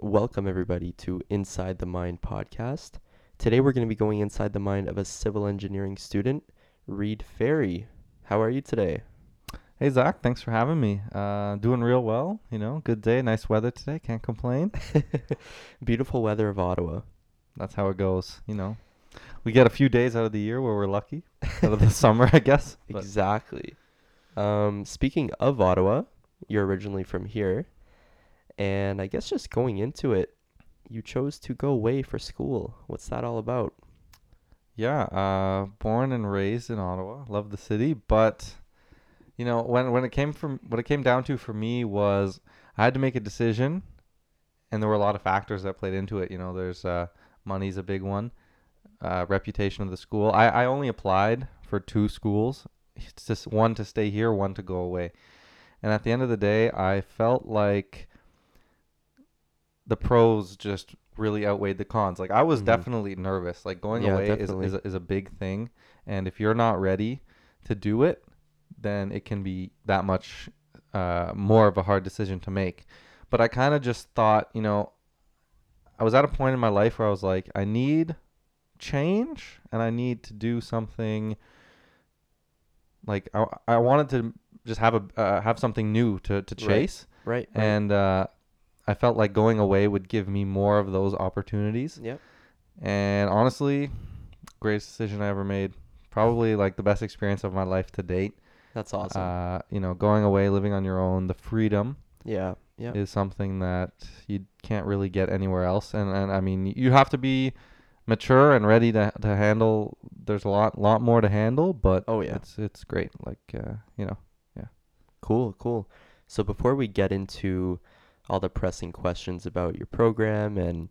Welcome, everybody, to Inside the Mind podcast. Today, we're going to be going inside the mind of a civil engineering student, Reid Ferry. How are you today? Hey Zach, thanks for having me. Uh, doing real well. You know, good day, nice weather today. Can't complain. Beautiful weather of Ottawa. That's how it goes. You know, we get a few days out of the year where we're lucky. out of the summer, I guess. but- Exactly. Um, speaking of Ottawa, you're originally from here. And I guess just going into it, you chose to go away for school. What's that all about? Yeah, uh, born and raised in Ottawa. Love the city, but you know, when when it came from what it came down to for me was I had to make a decision, and there were a lot of factors that played into it. You know, there's uh, money's a big one, uh, reputation of the school. I I only applied for two schools, it's just one to stay here, one to go away, and at the end of the day, I felt like the pros just really outweighed the cons. Like I was Mhm. definitely nervous. Like going Yeah, away is, definitely. is, a, is a big thing, and if you're not ready to do it, then it can be that much uh, more of a hard decision to make. But I kind of just thought, you know, I was at a point in my life where I was like, I need change, and I need to do something. Like I, I wanted to just have a uh, have something new to to Right. chase Right. right. and uh, I felt like going away would give me more of those opportunities. Yep. And honestly, greatest decision I ever made. Probably like the best experience of my life to date. That's awesome. Uh, you know, going away, living on your own, the freedom yeah. Yeah. is something that you can't really get anywhere else. And and I mean, you have to be mature and ready to to handle. There's a lot lot more to handle, but Oh, yeah. it's it's great. Like uh, you know, yeah. Cool, cool. So before we get into all the pressing questions about your program and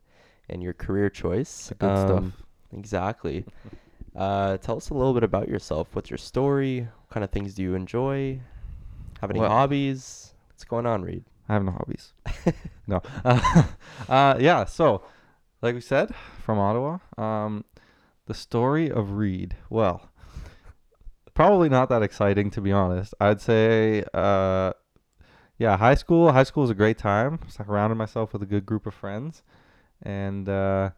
and your career choice, good um, stuff. Exactly. Uh, tell us a little bit about yourself. What's your story? What kind of things do you enjoy? Have any Well- hobbies? What's going on, Reid? I have no hobbies. no. Uh, yeah. So, like we said, from Ottawa. Um, the story of Reid. Well, probably not that exciting to be honest. I'd say, uh, yeah, high school. High school is a great time. Surrounded myself with a good group of friends, and uh,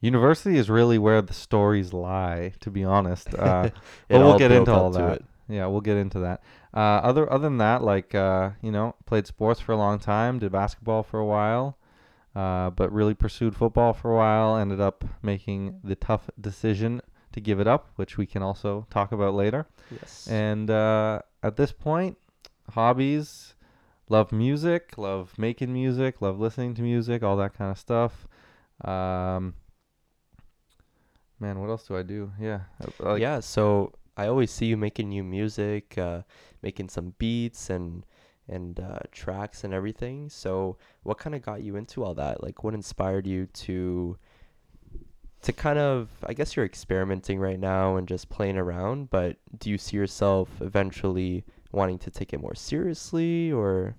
university is really where the stories lie. To be honest. Uh, but we'll get into all that. Yeah, we'll get into that. Uh, other other than that, like uh, you know, played sports for a long time, did basketball for a while, uh, but really pursued football for a while. Ended up making the tough decision to give it up, which we can also talk about later. Yes. And uh, at this point, hobbies, love music, love making music, love listening to music, all that kind of stuff. Um, man, what else do I do? Yeah, uh, like, yeah. So I always see you making new music, uh, making some beats and and uh, tracks and everything. So what kind of got you into all that? Like, what inspired you to to kind of? I guess you're experimenting right now and just playing around. But do you see yourself eventually wanting to take it more seriously, or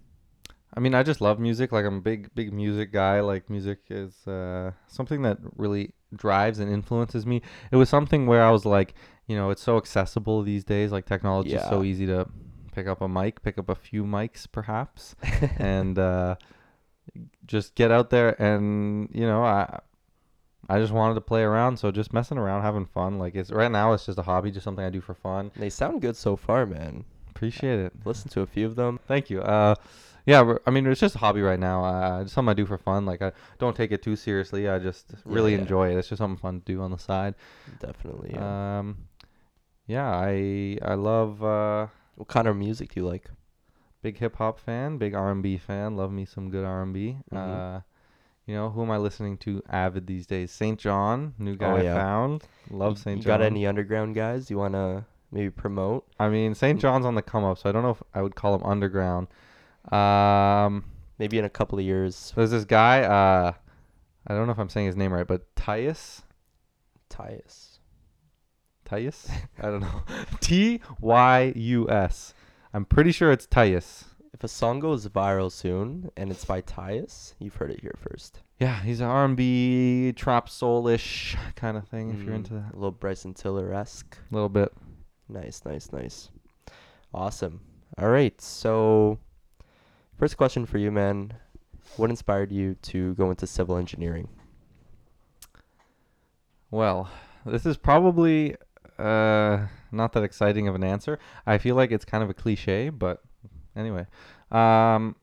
I mean, I just love music. Like I'm a big, big music guy. Like music is uh, something that really drives and influences me. It was something where I was like, you know, it's so accessible these days. Like technology is so easy to pick up a mic, pick up a few mics, perhaps, and uh, just get out there. And you know, I, I just wanted to play around. So just messing around, having fun. Like it's right now, it's just a hobby, just something I do for fun. they sound good so far, man? Appreciate it. Listen to a few of them. Thank you. Uh, yeah, I mean, it's just a hobby right now. Uh, it's something I do for fun. Like, I don't take it too seriously. I just really yeah. enjoy it. It's just something fun to do on the side. Definitely. Yeah. Um, yeah, I I love uh, what kind of music do you like? big hip hop fan, big R and B fan. Love me some good R and B. Uh, you know, who am I listening to avid these days? SAINt JHN, new guy Oh, I found. Love Y- Saint You John. got any underground guys you want to maybe promote? I mean, SAINt JHN's on the come up, so I don't know if I would call him underground. Um. Maybe in a couple of years. There's this guy, uh, I don't know if I'm saying his name right, but Tyus, Tyus. Tyus, I don't know, T Y U S. I'm pretty sure it's Tyus. If a song goes viral soon and it's by Tyus, you've heard it here first. Yeah, he's an R&B trap soulish kind of thing. If you're Mm, into that, a little Bryson Tiller esque. a little bit. Nice, nice, nice. Awesome. All right. So, first question for you, man. what inspired you to go into civil engineering? Well, this is probably uh, not that exciting of an answer. I feel like it's kind of a cliche, but anyway. Um,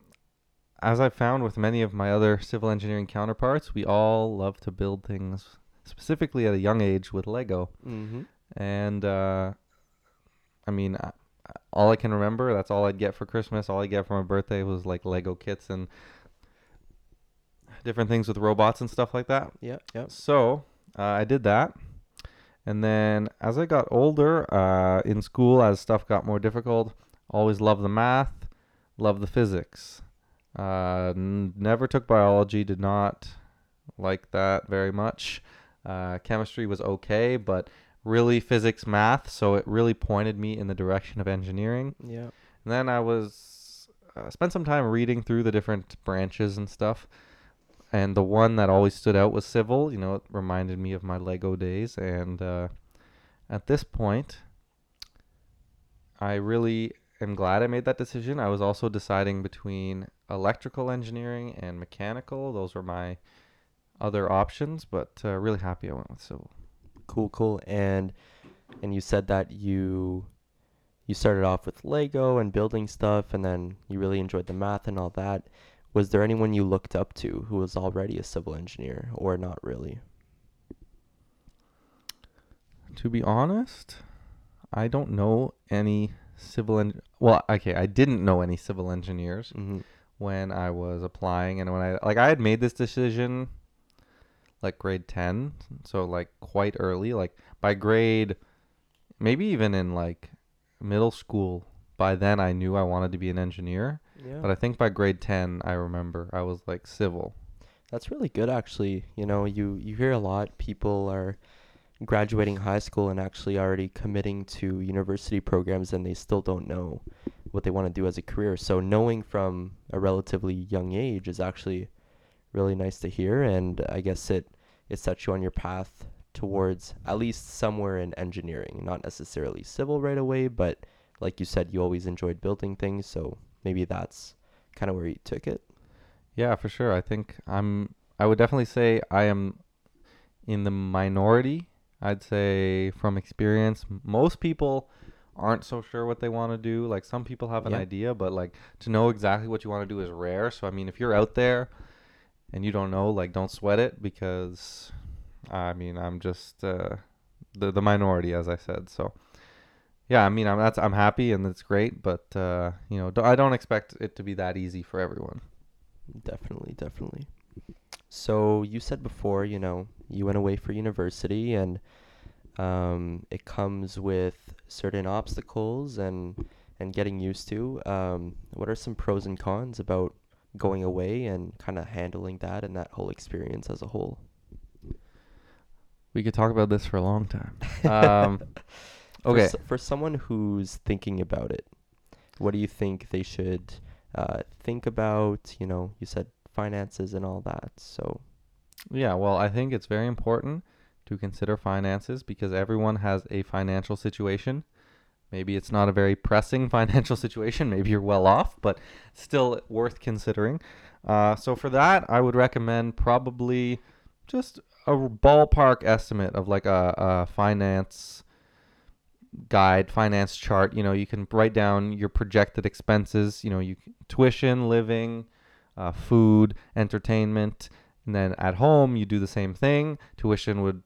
as I've found with many of my other civil engineering counterparts, we all love to build things, specifically at a young age with Lego. Mm-hmm. And uh, I mean, I, all I can remember, that's all I'd get for Christmas. All I get for my birthday was like Lego kits and different things with robots and stuff like that. Yeah, yeah. So uh, I did that. And then as I got older uh, in school, as stuff got more difficult, always loved the math, loved the physics. Uh, n- never took biology, did not like that very much. Uh, chemistry was okay, but really physics, math, so it really pointed me in the direction of engineering. Yeah. And then I was uh, spent some time reading through the different branches and stuff. And the one that always stood out was civil. You know, it reminded me of my Lego days. And uh, at this point, I really am glad I made that decision. I was also deciding between electrical engineering and mechanical. Those were my other options, but uh, really happy I went with civil. Cool, cool. And and you said that you you started off with Lego and building stuff and then you really enjoyed the math and all that. Was there anyone you looked up to who was already a civil engineer or not really? To be honest, I don't know any civil en- well, okay, I didn't know any civil engineers Mm-hmm. when I was applying and when I like I had made this decision like grade 10, so like quite early, like by grade maybe even in like middle school, by then I knew I wanted to be an engineer, Yeah. but I think by grade 10 I remember I was like civil. That's really good actually. You know, you you hear a lot people are graduating high school and actually already committing to university programs and they still don't know what they want to do as a career. So knowing from a relatively young age is actually really nice to hear and I guess it it sets you on your path towards at least somewhere in engineering, not necessarily civil right away, but like you said you always enjoyed building things, so maybe that's kind of where you took it. Yeah, for sure. I think I'm I would definitely say I am in the minority. I'd say from experience, most people aren't so sure what they want to do. Like some people have an Yeah. idea, but like to know exactly what you want to do is rare. So I mean, if you're out there and you don't know, like don't sweat it because I mean, I'm just uh the the minority as I said. So yeah, I mean, I'm that's I'm happy and it's great, but uh, you know, I don't expect it to be that easy for everyone. Definitely, definitely. So you said before, you know, you went away for university and um, it comes with certain obstacles and and getting used to. Um, what are some pros and cons about going away and kind of handling that and that whole experience as a whole? We could talk about this for a long time. Um, For okay. s- For, someone who's thinking about it, what do you think they should uh, think about? You know, you said finances and all that. So Yeah, well, I think it's very important to consider finances because everyone has a financial situation. Maybe it's not a very pressing financial situation. Maybe you're well off, but still worth considering. Uh, so for that, I would recommend probably just a ballpark estimate of like a, a finance guide, finance chart. You know, you can write down your projected expenses. You know, you tuition, living, uh, food, entertainment, and then at home you do the same thing. Tuition would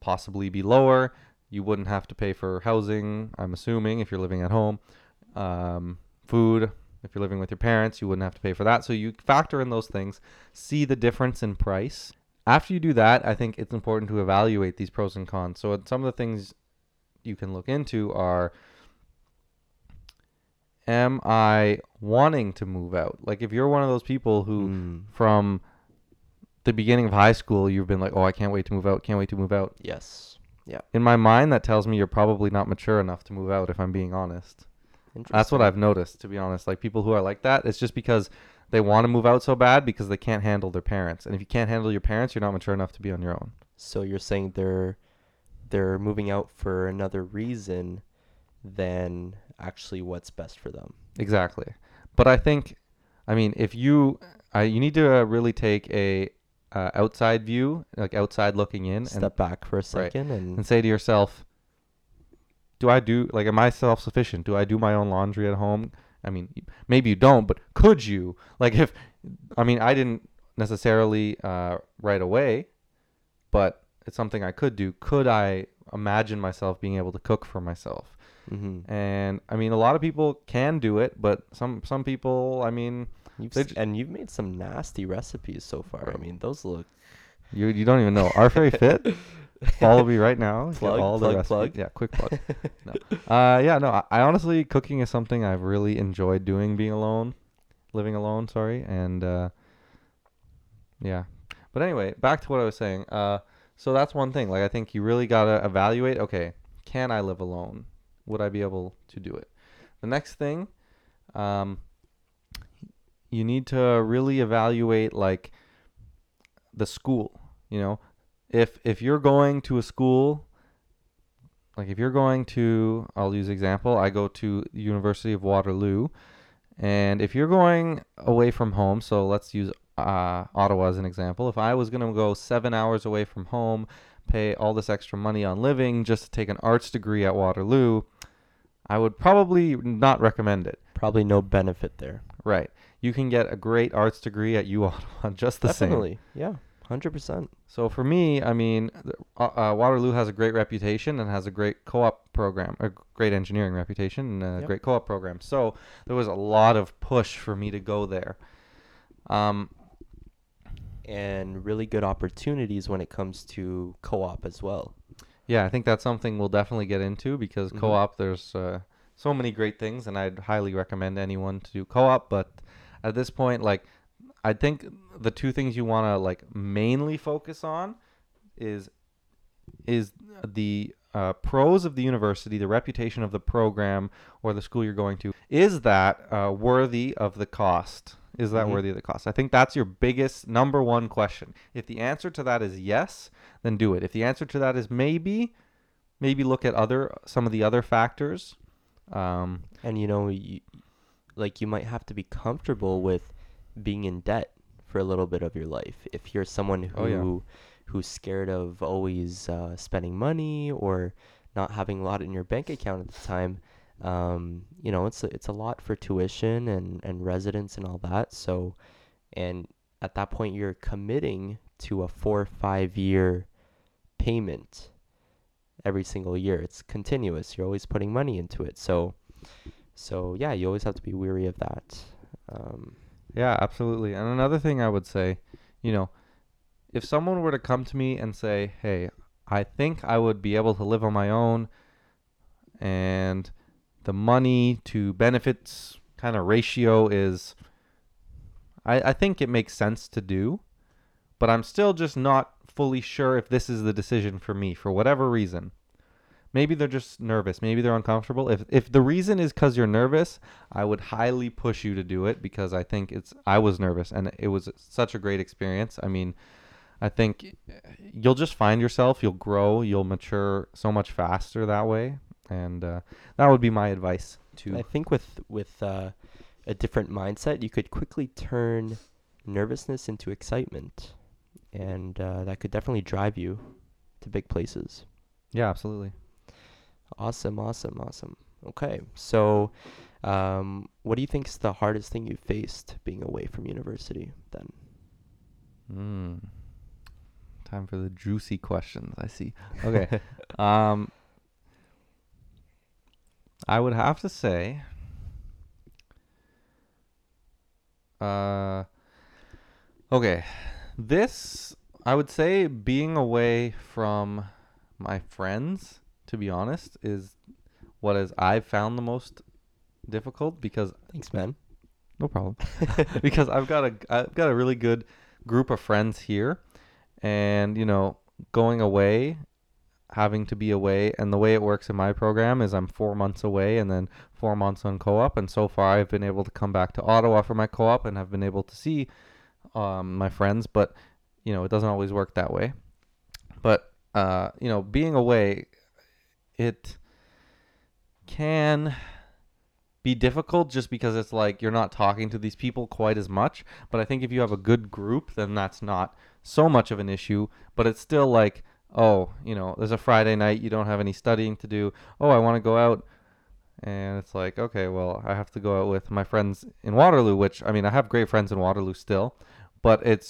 possibly be lower. You wouldn't have to pay for housing. I'm assuming if you're living at home. Um, food. If you're living with your parents, you wouldn't have to pay for that. So you factor in those things, see the difference in price. After you do that, I think it's important to evaluate these pros and cons. So some of the things you can look into are am I wanting to move out? Like if you're one of those people who mm, from the beginning of high school you've been like, "Oh, I can't wait to move out, can't wait to move out." yes, In my mind that tells me you're probably not mature enough to move out if I'm being honest. That's what I've noticed to be honest. Like people who are like that, it's just because they want to move out so bad because they can't handle their parents. And if you can't handle your parents, you're not mature enough to be on your own. So you're saying they're they're moving out for another reason than actually what's best for them. Exactly. But I think I mean, if you uh, you need to uh, really take a uh, outside view, like outside looking in, and Step back for a second and and say to yourself, do I do like am I self-sufficient? Do I do my own laundry at home? I mean, maybe you don't, but could you? Like if I mean, I didn't necessarily uh, right away, but it's something I could do. Could I imagine myself being able to cook for myself? Mhm. And I mean, a lot of people can do it, but some some people, I mean, You've and you've made some nasty recipes so far. I mean, those look you you don't even know. Our Ferry Fit. Follow me right now. Plug, all the plug, recipes. plug. Yeah, quick plug. No. Uh, yeah, no. I, I honestly, cooking is something I've really enjoyed doing, being alone, living alone. Sorry, and uh, yeah. But anyway, back to what I was saying. Uh, so that's one thing. Like, I think you really gotta evaluate. Okay, can I live alone? Would I be able to do it? The next thing, um, you need to really evaluate like the school. You know, if if you're going to a school like if you're going to I'll use example I go to the University of Waterloo and if you're going away from home so let's use uh, Ottawa as an example if I was going to go 7 hours away from home pay all this extra money on living just to take an arts degree at Waterloo I would probably not recommend it probably no benefit there. right you can get a great arts degree at U Ottawa just the same Definitely. Yeah. 100%. So for me, I mean, uh, uh, Waterloo has a great reputation and has a great co-op program, a great engineering reputation, and a Yep. great co-op program. So there was a lot of push for me to go there. Um, And really good opportunities when it comes to co-op as well. yeah, I think that's something we'll definitely get into because Mhm. co-op, there's uh, so many great things, and I'd highly recommend anyone to do co-op. But at this point, like, I think the two things you want to like mainly focus on is is the uh, pros of the university, the reputation of the program or the school you're going to. Is that uh, worthy of the cost? Is that Mhm. worthy of the cost? I think that's your biggest number one question. If the answer to that is yes, then do it. If the answer to that is maybe, maybe look at other some of the other factors. Um, And you know, you, like you might have to be comfortable with being in debt for a little bit of your life. If you're someone who Oh, yeah. who's scared of always uh, spending money or not having a lot in your bank account at the time, um, you know, it's a, it's a lot for tuition and and residence and all that. So, and at that point, you're committing to a four or five year payment every single year. It's continuous. You're always putting money into it. So, so yeah, you always have to be weary of that. Um, Yeah, absolutely. And another thing I would say, you know, if someone were to come to me and say, "Hey, I think I would be able to live on my own and the money to benefits kind of ratio is I I think it makes sense to do, but I'm still just not fully sure if this is the decision for me for whatever reason." Maybe they're just nervous. Maybe they're uncomfortable. If if the reason is cuz you're nervous, I would highly push you to do it because I think it's I was nervous and it was such a great experience. I mean, I think you'll just find yourself, you'll grow, you'll mature so much faster that way, and uh, that would be my advice to. I think with with uh, a different mindset, you could quickly turn nervousness into excitement, and uh, that could definitely drive you to big places. Yeah, absolutely. Awesome, awesome, awesome. Okay, so um, what do you think is the hardest thing you faced being away from university? Then Mm. Time for the juicy questions. I see. Okay. um, I would have to say, uh, okay, this I would say being away from my friends, to be honest, is what is I've found the most difficult because thanks, man. no problem. because I've got a I've got a really good group of friends here, and you know, going away, having to be away, and the way it works in my program is I'm four months away and then four months on co-op, and so far I've been able to come back to Ottawa for my co-op and have been able to see um, my friends, but you know, it doesn't always work that way. But uh, you know, being away, it can be difficult just because it's like you're not talking to these people quite as much. But I think if you have a good group, then that's not so much of an issue. But it's still like, oh, you know, there's a Friday night, you don't have any studying to do. Oh, I want to go out. And it's like, okay, well, I have to go out with my friends in Waterloo, which I mean, I have great friends in Waterloo still, but it's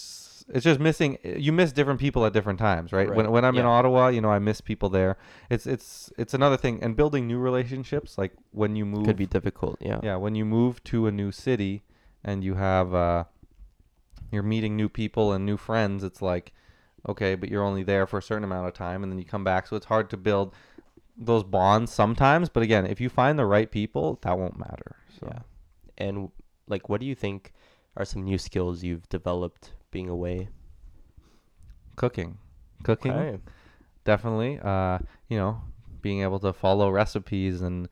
it's just missing. You miss different people at different times, right? Right. When when I'm in Ottawa, you know, I miss people there. It's it's it's another thing, and building new relationships, like when you move Could be difficult. Yeah. yeah when you move to a new city and you have uh you're meeting new people and new friends it's like okay but you're only there for a certain amount of time and then you come back so it's hard to build those bonds sometimes but again if you find the right people that won't matter so Yeah. And like, what do you think are some new skills you've developed being away? cooking cooking Okay. definitely uh you know being able to follow recipes and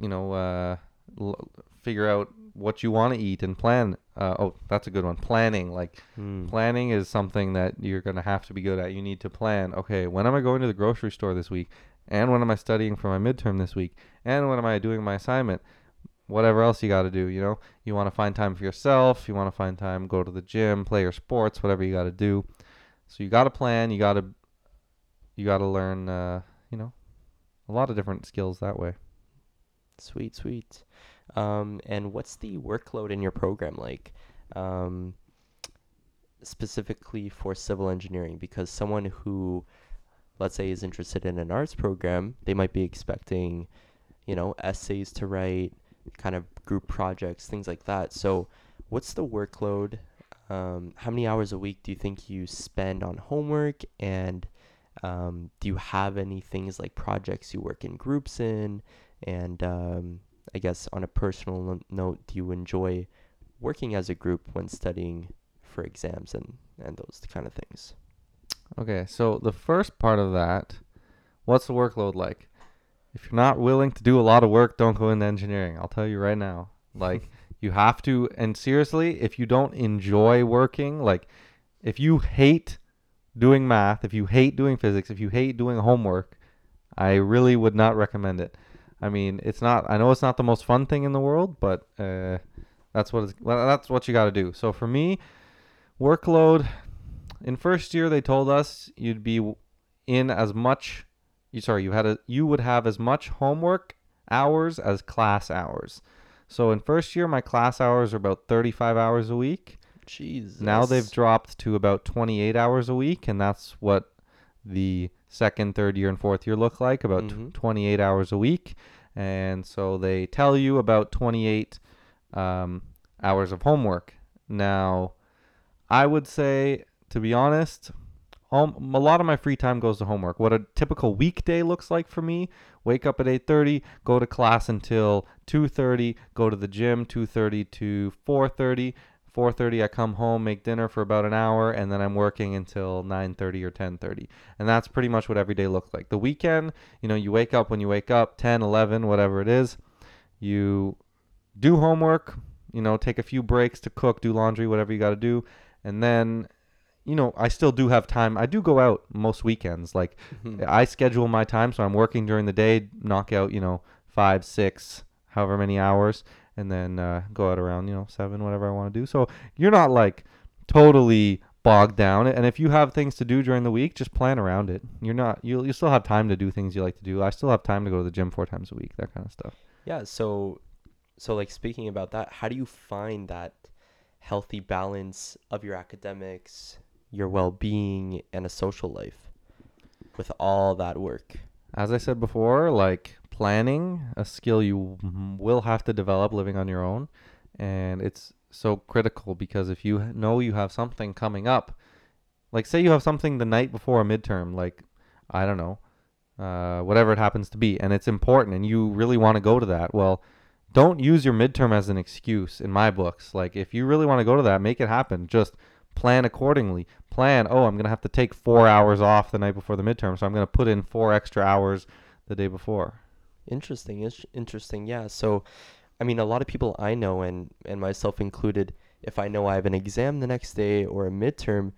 you know uh l- figure out what you want to eat and plan uh, oh that's a good one planning like Hmm. Planning is something that you're going to have to be good at. You need to plan, okay, when am I going to the grocery store this week? And when am I studying for my midterm this week? And when am I doing my assignment? Whatever else you got to do, you know? You want to find time for yourself. You want to find time, go to the gym, play your sports, whatever you got to do. So you got to plan. You got to, you got to learn, uh, you know, a lot of different skills that way. Sweet, sweet. Um, and what's the workload in your program like? Um, specifically for civil engineering, because someone who, let's say, is interested in an arts program, they might be expecting, you know, essays to write, kind of group projects, things like that. So, what's the workload? Um, how many hours a week do you think you spend on homework? And um, do you have any things like projects you work in groups in? And um, I guess on a personal no- note, do you enjoy working as a group when studying for exams and, and those kind of things? Okay, so the first part of that, what's the workload like? If you're not willing to do a lot of work, don't go into engineering. I'll tell you right now. Like you have to and seriously, if you don't enjoy working, like if you hate doing math, if you hate doing physics, if you hate doing homework, I really would not recommend it. I mean, it's not I know it's not the most fun thing in the world, but uh that's what it's, well, that's what you got to do. So for me, workload in first year they told us you'd be in as much you sorry you had a you would have as much homework hours as class hours so in first year my class hours are about 35 hours a week Jeez. now they've dropped to about 28 hours a week and that's what the second third year and fourth year look like about Mhm. 28 hours a week and so they tell you about 28 um, hours of homework now i would say to be honest um, a lot of my free time goes to homework what a typical weekday looks like for me wake up at 8.30 go to class until 2.30 go to the gym 2.30 to 4.30 4:30 I come home, make dinner for about an hour and then I'm working until 9:30 or 10:30. And that's pretty much what every day looks like. The weekend, you know, you wake up when you wake up, 10, 11, whatever it is. You do homework, you know, take a few breaks to cook, do laundry, whatever you got to do. And then you know, I still do have time. I do go out most weekends. Like Mhm. I schedule my time, so I'm working during the day, knock out, you know, five, six, however many hours, and then uh, go out around, you know, seven, whatever I want to do. So you're not like totally bogged down. And if you have things to do during the week, just plan around it. You're not. You you still have time to do things you like to do. I still have time to go to the gym four times a week. That kind of stuff. Yeah, so so like speaking about that, how do you find that healthy balance of your academics, your well-being and a social life with all that work? As I said before, like planning, a skill you will have to develop living on your own. And it's so critical because if you know you have something coming up, like say you have something the night before a midterm, like, I don't know, uh, whatever it happens to be, and it's important and you really want to go to that, well, don't use your midterm as an excuse in my books. Like, if you really want to go to that, make it happen. Just plan accordingly. Plan, oh, I'm going to have to take four hours off the night before the midterm, so I'm going to put in four extra hours the day before. Interesting. Interesting. Yeah. So, I mean, a lot of people I know, and and myself included, if I know I have an exam the next day or a midterm,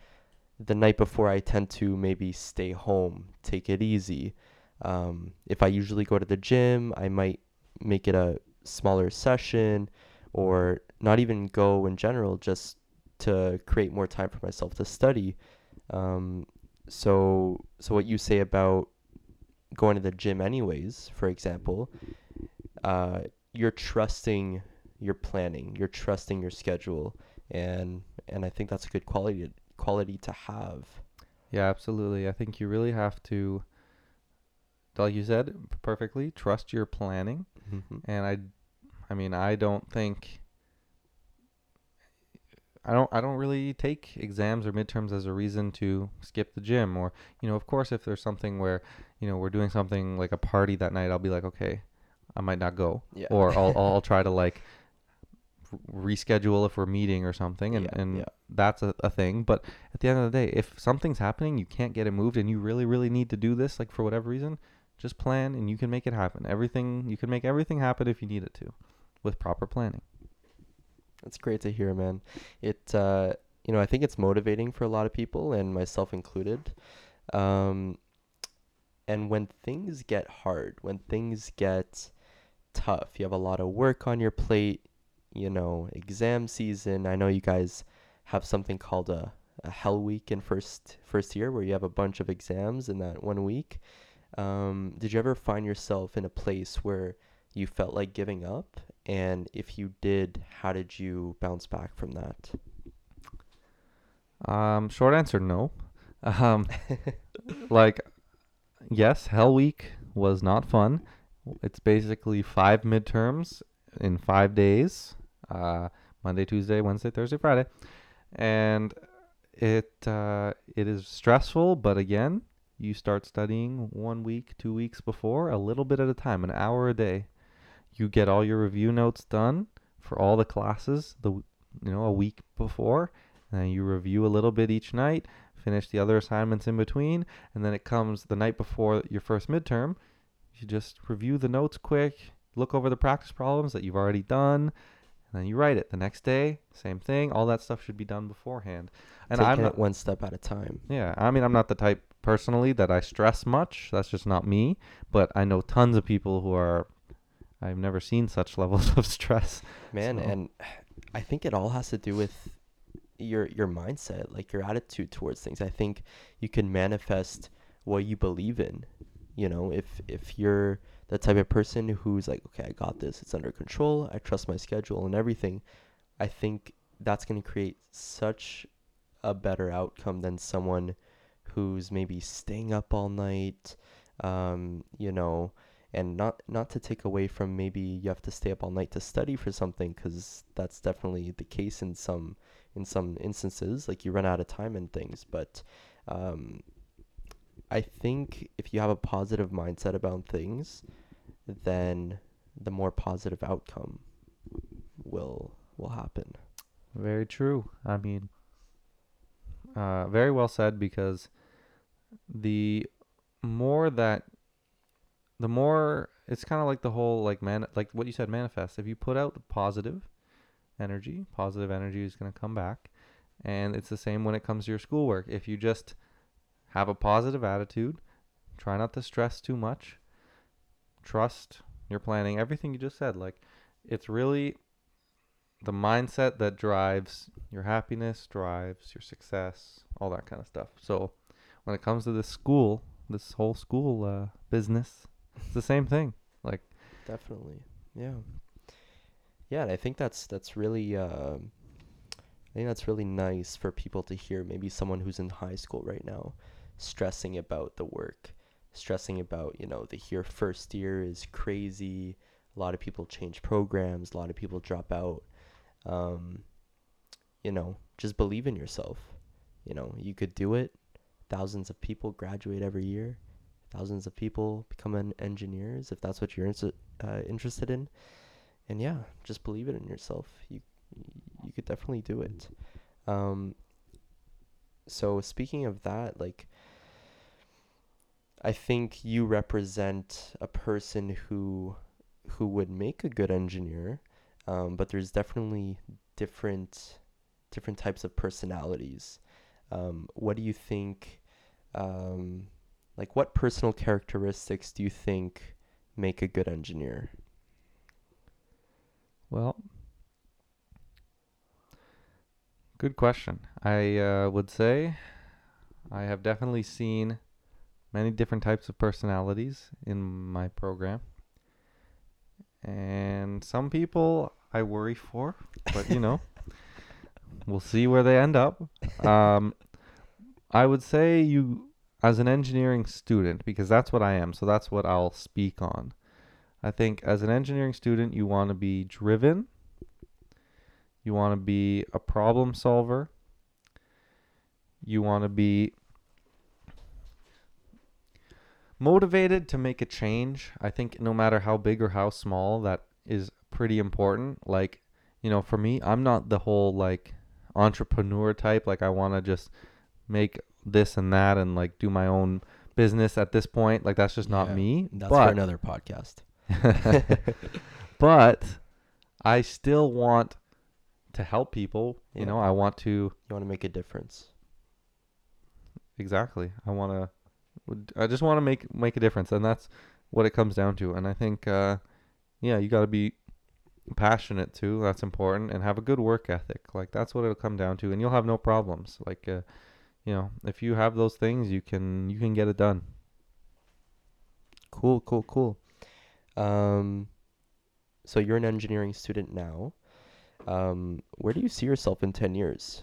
the night before, I tend to maybe stay home, take it easy. Um, if I usually go to the gym, I might make it a smaller session or not even go in general just to create more time for myself to study um, so so what you say about going to the gym anyways for example uh, you're trusting your planning you're trusting your schedule and and i think that's a good quality quality to have Yeah, absolutely. I think you really have to, like you said perfectly, trust your planning. mm-hmm. And I, I mean, I don't think. I don't. I don't really take exams or midterms as a reason to skip the gym. Or you know, of course, if there's something where you know we're doing something like a party that night, I'll be like, okay, I might not go, yeah or I'll I'll try to like reschedule if we're meeting or something, and Yeah, and yeah. that's a, a thing. But at the end of the day, if something's happening, you can't get it moved, and you really really need to do this, like for whatever reason, just plan and you can make it happen. Everything you can make everything happen if you need it to, with proper planning. That's great to hear, man. It, uh, you know, I think it's motivating for a lot of people, and myself included. Um, and when things get hard, when things get tough, you have a lot of work on your plate, you know, exam season. I know you guys have something called a, a hell week in first first year where you have a bunch of exams in that one week. Um, did you ever find yourself in a place where you felt like giving up? And if you did, how did you bounce back from that? Um, short answer, no. Um, like, yes, Hell Week was not fun. It's basically five midterms in five days. Uh, Monday, Tuesday, Wednesday, Thursday, Friday, and it uh, it is stressful. But again, you start studying one week, two weeks before, a little bit at a time, an hour a day. You get all your review notes done for all the classes the you know a week before, and you review a little bit each night. Finish the other assignments in between, and then it comes the night before your first midterm. You just review the notes quick, look over the practice problems that you've already done, and then you write it. The next day, same thing. All that stuff should be done beforehand. And Taking I'm not, one step at a time. yeah, I mean, I'm not the type personally that I stress much. That's just not me. But I know tons of people who are. I've never seen such levels of stress. Man, So- and I think it all has to do with your your mindset, like your attitude towards things. I think you can manifest what you believe in. You know, if if you're the type of person who's like, okay, I got this, it's under control, I trust my schedule and everything, I think that's going to create such a better outcome than someone who's maybe staying up all night, um, you know, and not not to take away from maybe you have to stay up all night to study for something because that's definitely the case in some in some instances like you run out of time and things but um, i think if you have a positive mindset about things then the more positive outcome will will happen Very true. I mean, uh, very well said because the more that the more it's kind of like the whole like man like what you said manifest if you put out the positive energy positive energy is going to come back and it's the same when it comes to your schoolwork if you just have a positive attitude try not to stress too much trust your planning everything you just said like it's really the mindset that drives your happiness, drives your success, all that kind of stuff. So when it comes to this school, this whole school uh, business, it's the same thing. Like definitely. Yeah. Yeah and i think that's that's really um i think that's really nice for people to hear maybe someone who's in high school right now stressing about the work stressing about you know the year first year is crazy a lot of people change programs a lot of people drop out um you know just believe in yourself. You know you could do it. Thousands of people graduate every year thousands of people become engineers if that's what you're uh, interested in. And yeah just believe it in yourself. You you could definitely do it. Um so speaking of that like i think you represent a person who who would make a good engineer um, but there's definitely different different types of personalities. Um, what do you think um, like what personal characteristics do you think make a good engineer Well, good question. I uh, would say I have definitely seen many different types of personalities in my program. And some people I worry for, but you know, we'll see where they end up. Um, I would say you, as an engineering student, because that's what I am, so that's what I'll speak on. I think as an engineering student, you want to be driven, you want to be a problem solver, you want to be motivated to make a change. I think no matter how big or how small, that is pretty important. Like, you know, for me, I'm not the whole like entrepreneur type. Like, I want to just make this and that and like do my own business at this point. Like, that's just not Yeah, me. That's but, for another podcast. but I still want to help people. You know, I want to You want to make a difference. exactly. I want to. I just want to make make a difference, and that's what it comes down to. And I think, uh, yeah, you got to be passionate too. That's important, and have a good work ethic. Like that's what it'll come down to, and you'll have no problems. Like, uh, you know, if you have those things, you can you can get it done. Cool, cool, cool. Um, so you're an engineering student now. Um, where do you see yourself in 10 years?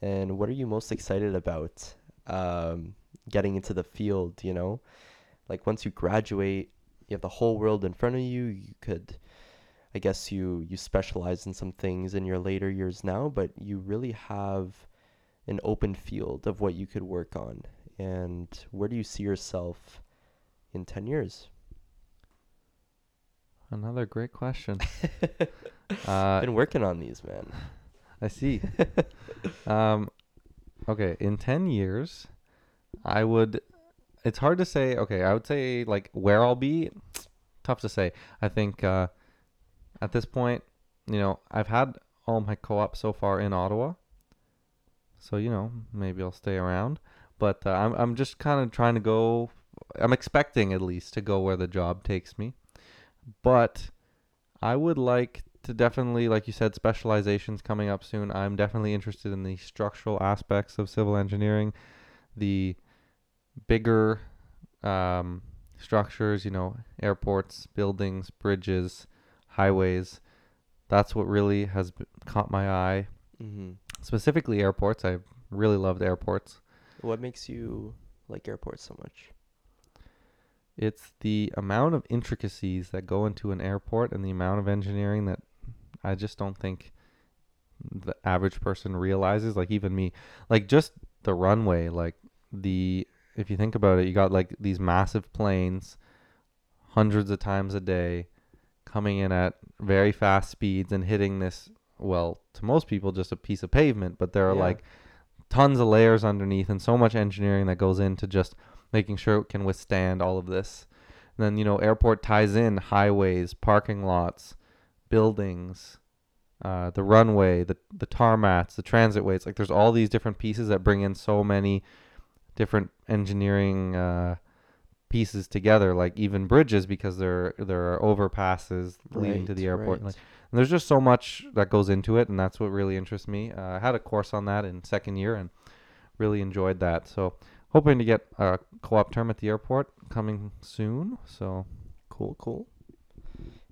And what are you most excited about um, getting into the field, you know? Like once you graduate, you have the whole world in front of you. You could I guess you you specialize in some things in your later years now, but you really have an open field of what you could work on. And where do you see yourself in 10 years? Another great question. Uh, Been working on these, man. I see. um, okay, in 10 years, I would. It's hard to say. Okay, I would say like where I'll be. Tough to say. I think uh, at this point, you know, I've had all my co-op so far in Ottawa. So you know, maybe I'll stay around. But uh, I'm I'm just kind of trying to go. I'm expecting at least to go where the job takes me. But I would like to definitely, like you said, specializations coming up soon. I'm definitely interested in the structural aspects of civil engineering, the bigger um, structures, you know, airports, buildings, bridges, highways. That's what really has caught my eye. hmm Specifically, airports. I really loved airports. What makes you like airports so much? It's the amount of intricacies that go into an airport and the amount of engineering that I just don't think the average person realizes. Like even me, like just the runway, like the if you think about it, you got like these massive planes, hundreds of times a day, coming in at very fast speeds and hitting this. Well, to most people, just a piece of pavement, but there are Yeah. like tons of layers underneath and so much engineering that goes into just making sure it can withstand all of this. And then, you know, airport ties in highways, parking lots, buildings, uh, the runway, the the tarmacs, the transit ways. Like there's all these different pieces that bring in so many different engineering uh, pieces together. Like even bridges, because there there are overpasses leading to the airport. Like, and there's just so much that goes into it, and that's what really interests me. Uh, I had a course on that in second year, and really enjoyed that. So hoping to get a co-op term at the airport coming soon. So Cool, cool.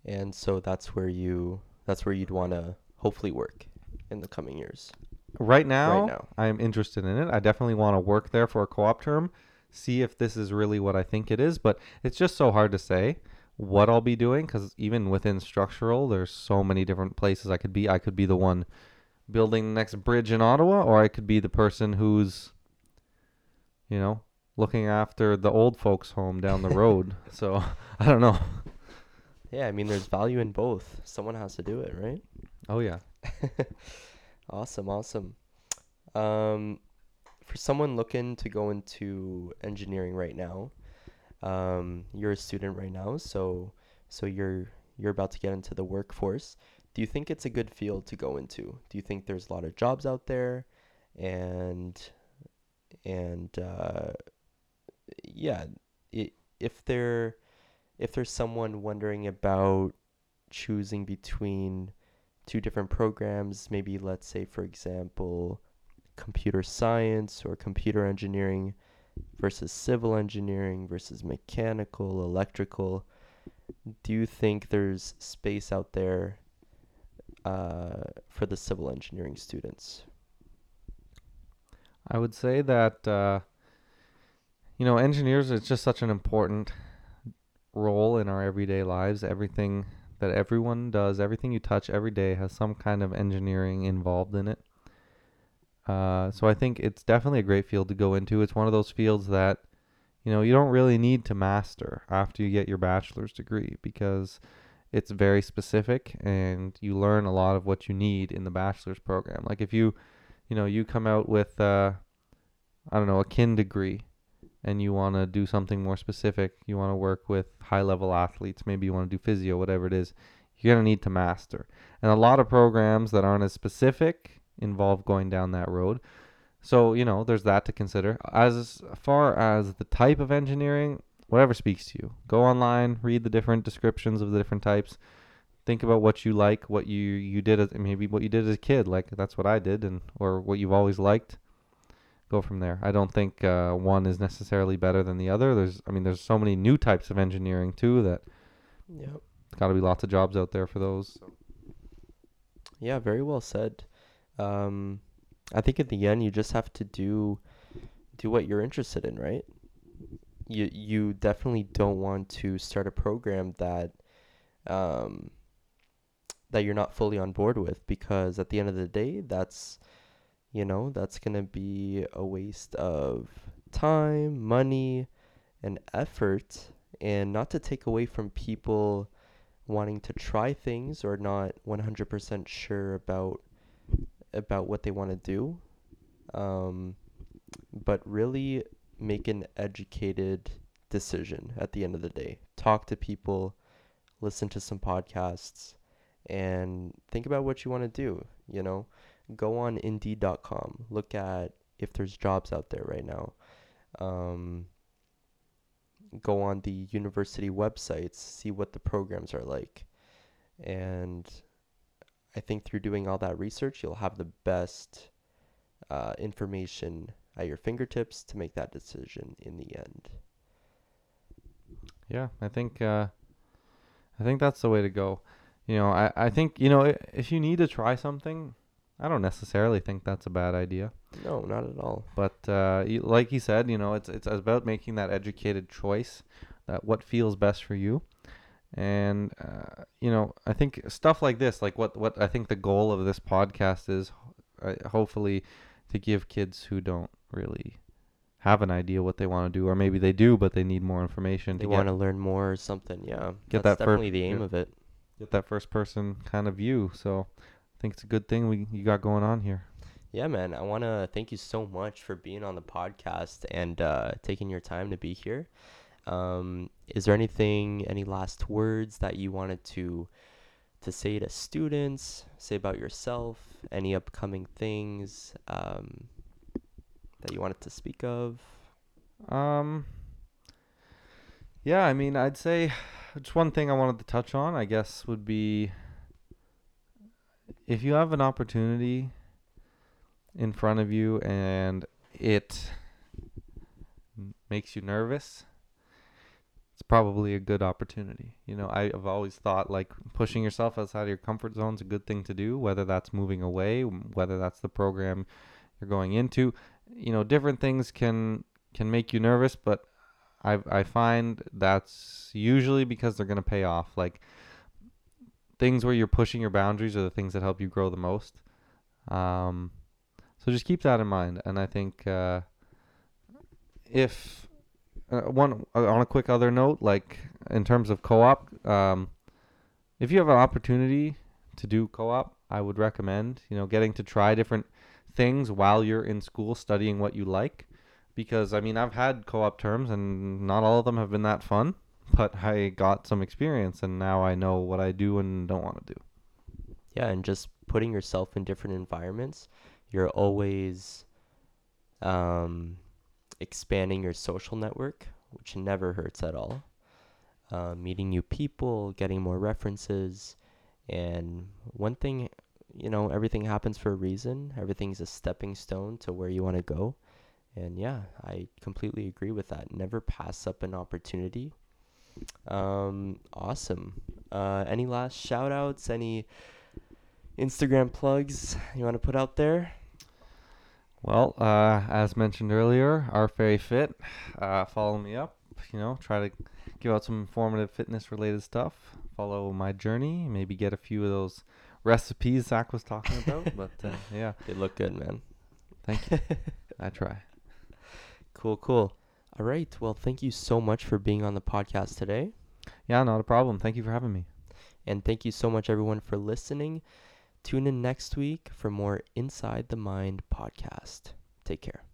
And so that's where you that's where you'd want to hopefully work in the coming years. right now, Right now. I'm interested in it. I definitely want to work there for a co-op term, see if this is really what I think it is. But it's just so hard to say what I'll be doing because even within structural, there's so many different places I could be. I could be the one building the next bridge in Ottawa, or I could be the person who's, you know, looking after the old folks' home down the road. so I don't know. Yeah, I mean there's value in both. Someone has to do it, right? Oh yeah. Awesome, awesome. Um, for someone looking to go into engineering right now, um, you're a student right now, so so you're you're about to get into the workforce. Do you think it's a good field to go into? Do you think there's a lot of jobs out there, and and uh, yeah, i if there if there's someone wondering about choosing between two different programs, maybe let's say for example, computer science or computer engineering versus civil engineering versus mechanical, electrical. Do you think there's space out there uh, for the civil engineering students? I would say that uh, you know engineers it's just such an important role in our everyday lives. Everything that everyone does, everything you touch every day has some kind of engineering involved in it. Uh, so I think it's definitely a great field to go into. It's one of those fields that you know you don't really need to master after you get your bachelor's degree because it's very specific and you learn a lot of what you need in the bachelor's program. Like if you you know you come out with uh, I don't know a kin degree and you want to do something more specific, you want to work with high level athletes, maybe you want to do physio, whatever it is, you're going to need to master. And a lot of programs that aren't as specific involve going down that road. So, you know, there's that to consider. As far as the type of engineering, whatever speaks to you. Go online, read the different descriptions of the different types. Think about what you like, what you you did as maybe what you did as a kid, like that's what I did and or what you've always liked. Go from there. I don't think uh, one is necessarily better than the other. There's I mean there's so many new types of engineering too that Yep. got to be lots of jobs out there for those. Yeah, very well said. Um, I think in the end, you just have to do do what you're interested in, right? You you definitely don't want to start a program that um, that you're not fully on board with because at the end of the day, that's you know that's gonna be a waste of time, money, and effort, and not to take away from people wanting to try things or not 100% sure about about what they want to do um, but really make an educated decision at the end of the day talk to people listen to some podcasts and think about what you want to do you know go on indeed.com look at if there's jobs out there right now um, go on the university websites, see what the programs are like. And I think through doing all that research, you'll have the best uh, information at your fingertips to make that decision in the end. Yeah, I think uh, I think that's the way to go. You know, I, I think you know if you need to try something, I don't necessarily think that's a bad idea. No, not at all. But uh, like he said, you know, it's it's about making that educated choice, that what feels best for you, and uh, you know, I think stuff like this, like what what I think the goal of this podcast is, uh, hopefully, to give kids who don't really have an idea what they want to do, or maybe they do, but they need more information They want get to learn more or something. Yeah, Get that's that definitely the aim yeah. of it. get that first person kind of view. So I think it's a good thing we you got going on here. Yeah, man. I want to thank you so much for being on the podcast and uh, taking your time to be here. Um, is there anything, any last words that you wanted to to say to students? Say about yourself? Any upcoming things um, that you wanted to speak of? Um. Yeah, I mean, I'd say just one thing I wanted to touch on, I guess, would be if you have an opportunity in front of you and it makes you nervous, it's probably a good opportunity. You know, I've always thought like pushing yourself outside of your comfort zone is a good thing to do, whether that's moving away, whether that's the program you're going into. You know, different things can can make you nervous, but I I find that's usually because they're gonna pay off. Like things where you're pushing your boundaries are the things that help you grow the most. Um, so just keep that in mind. And I think uh, if uh, one uh, on a quick other note, like in terms of co-op, um, if you have an opportunity to do co-op, I would recommend you know getting to try different things while you're in school studying what you like because I mean I've had co-op terms and not all of them have been that fun, but I got some experience and now I know what I do and don't want to do. Yeah, and just putting yourself in different environments, you're always um, expanding your social network, which never hurts at all. Uh, meeting new people, getting more references, And one thing, you know, everything happens for a reason. Everything's a stepping stone to where you want to go. And yeah, I completely agree with that. Never pass up an opportunity. Um, awesome. Uh, any last shout outs? Any Instagram plugs you want to put out there? Well, uh, as mentioned earlier, our Ferry Fit. Uh, follow me up. You know, try to give out some informative fitness related stuff. Follow my journey. Maybe get a few of those recipes Zach was talking about. but uh, yeah, They look good, man. thank you. I try. Cool, cool. All right. Well, thank you so much for being on the podcast today. Yeah, not a problem. Thank you for having me. And thank you so much, everyone, for listening. Tune in next week for more Inside the Mind podcast. Take care.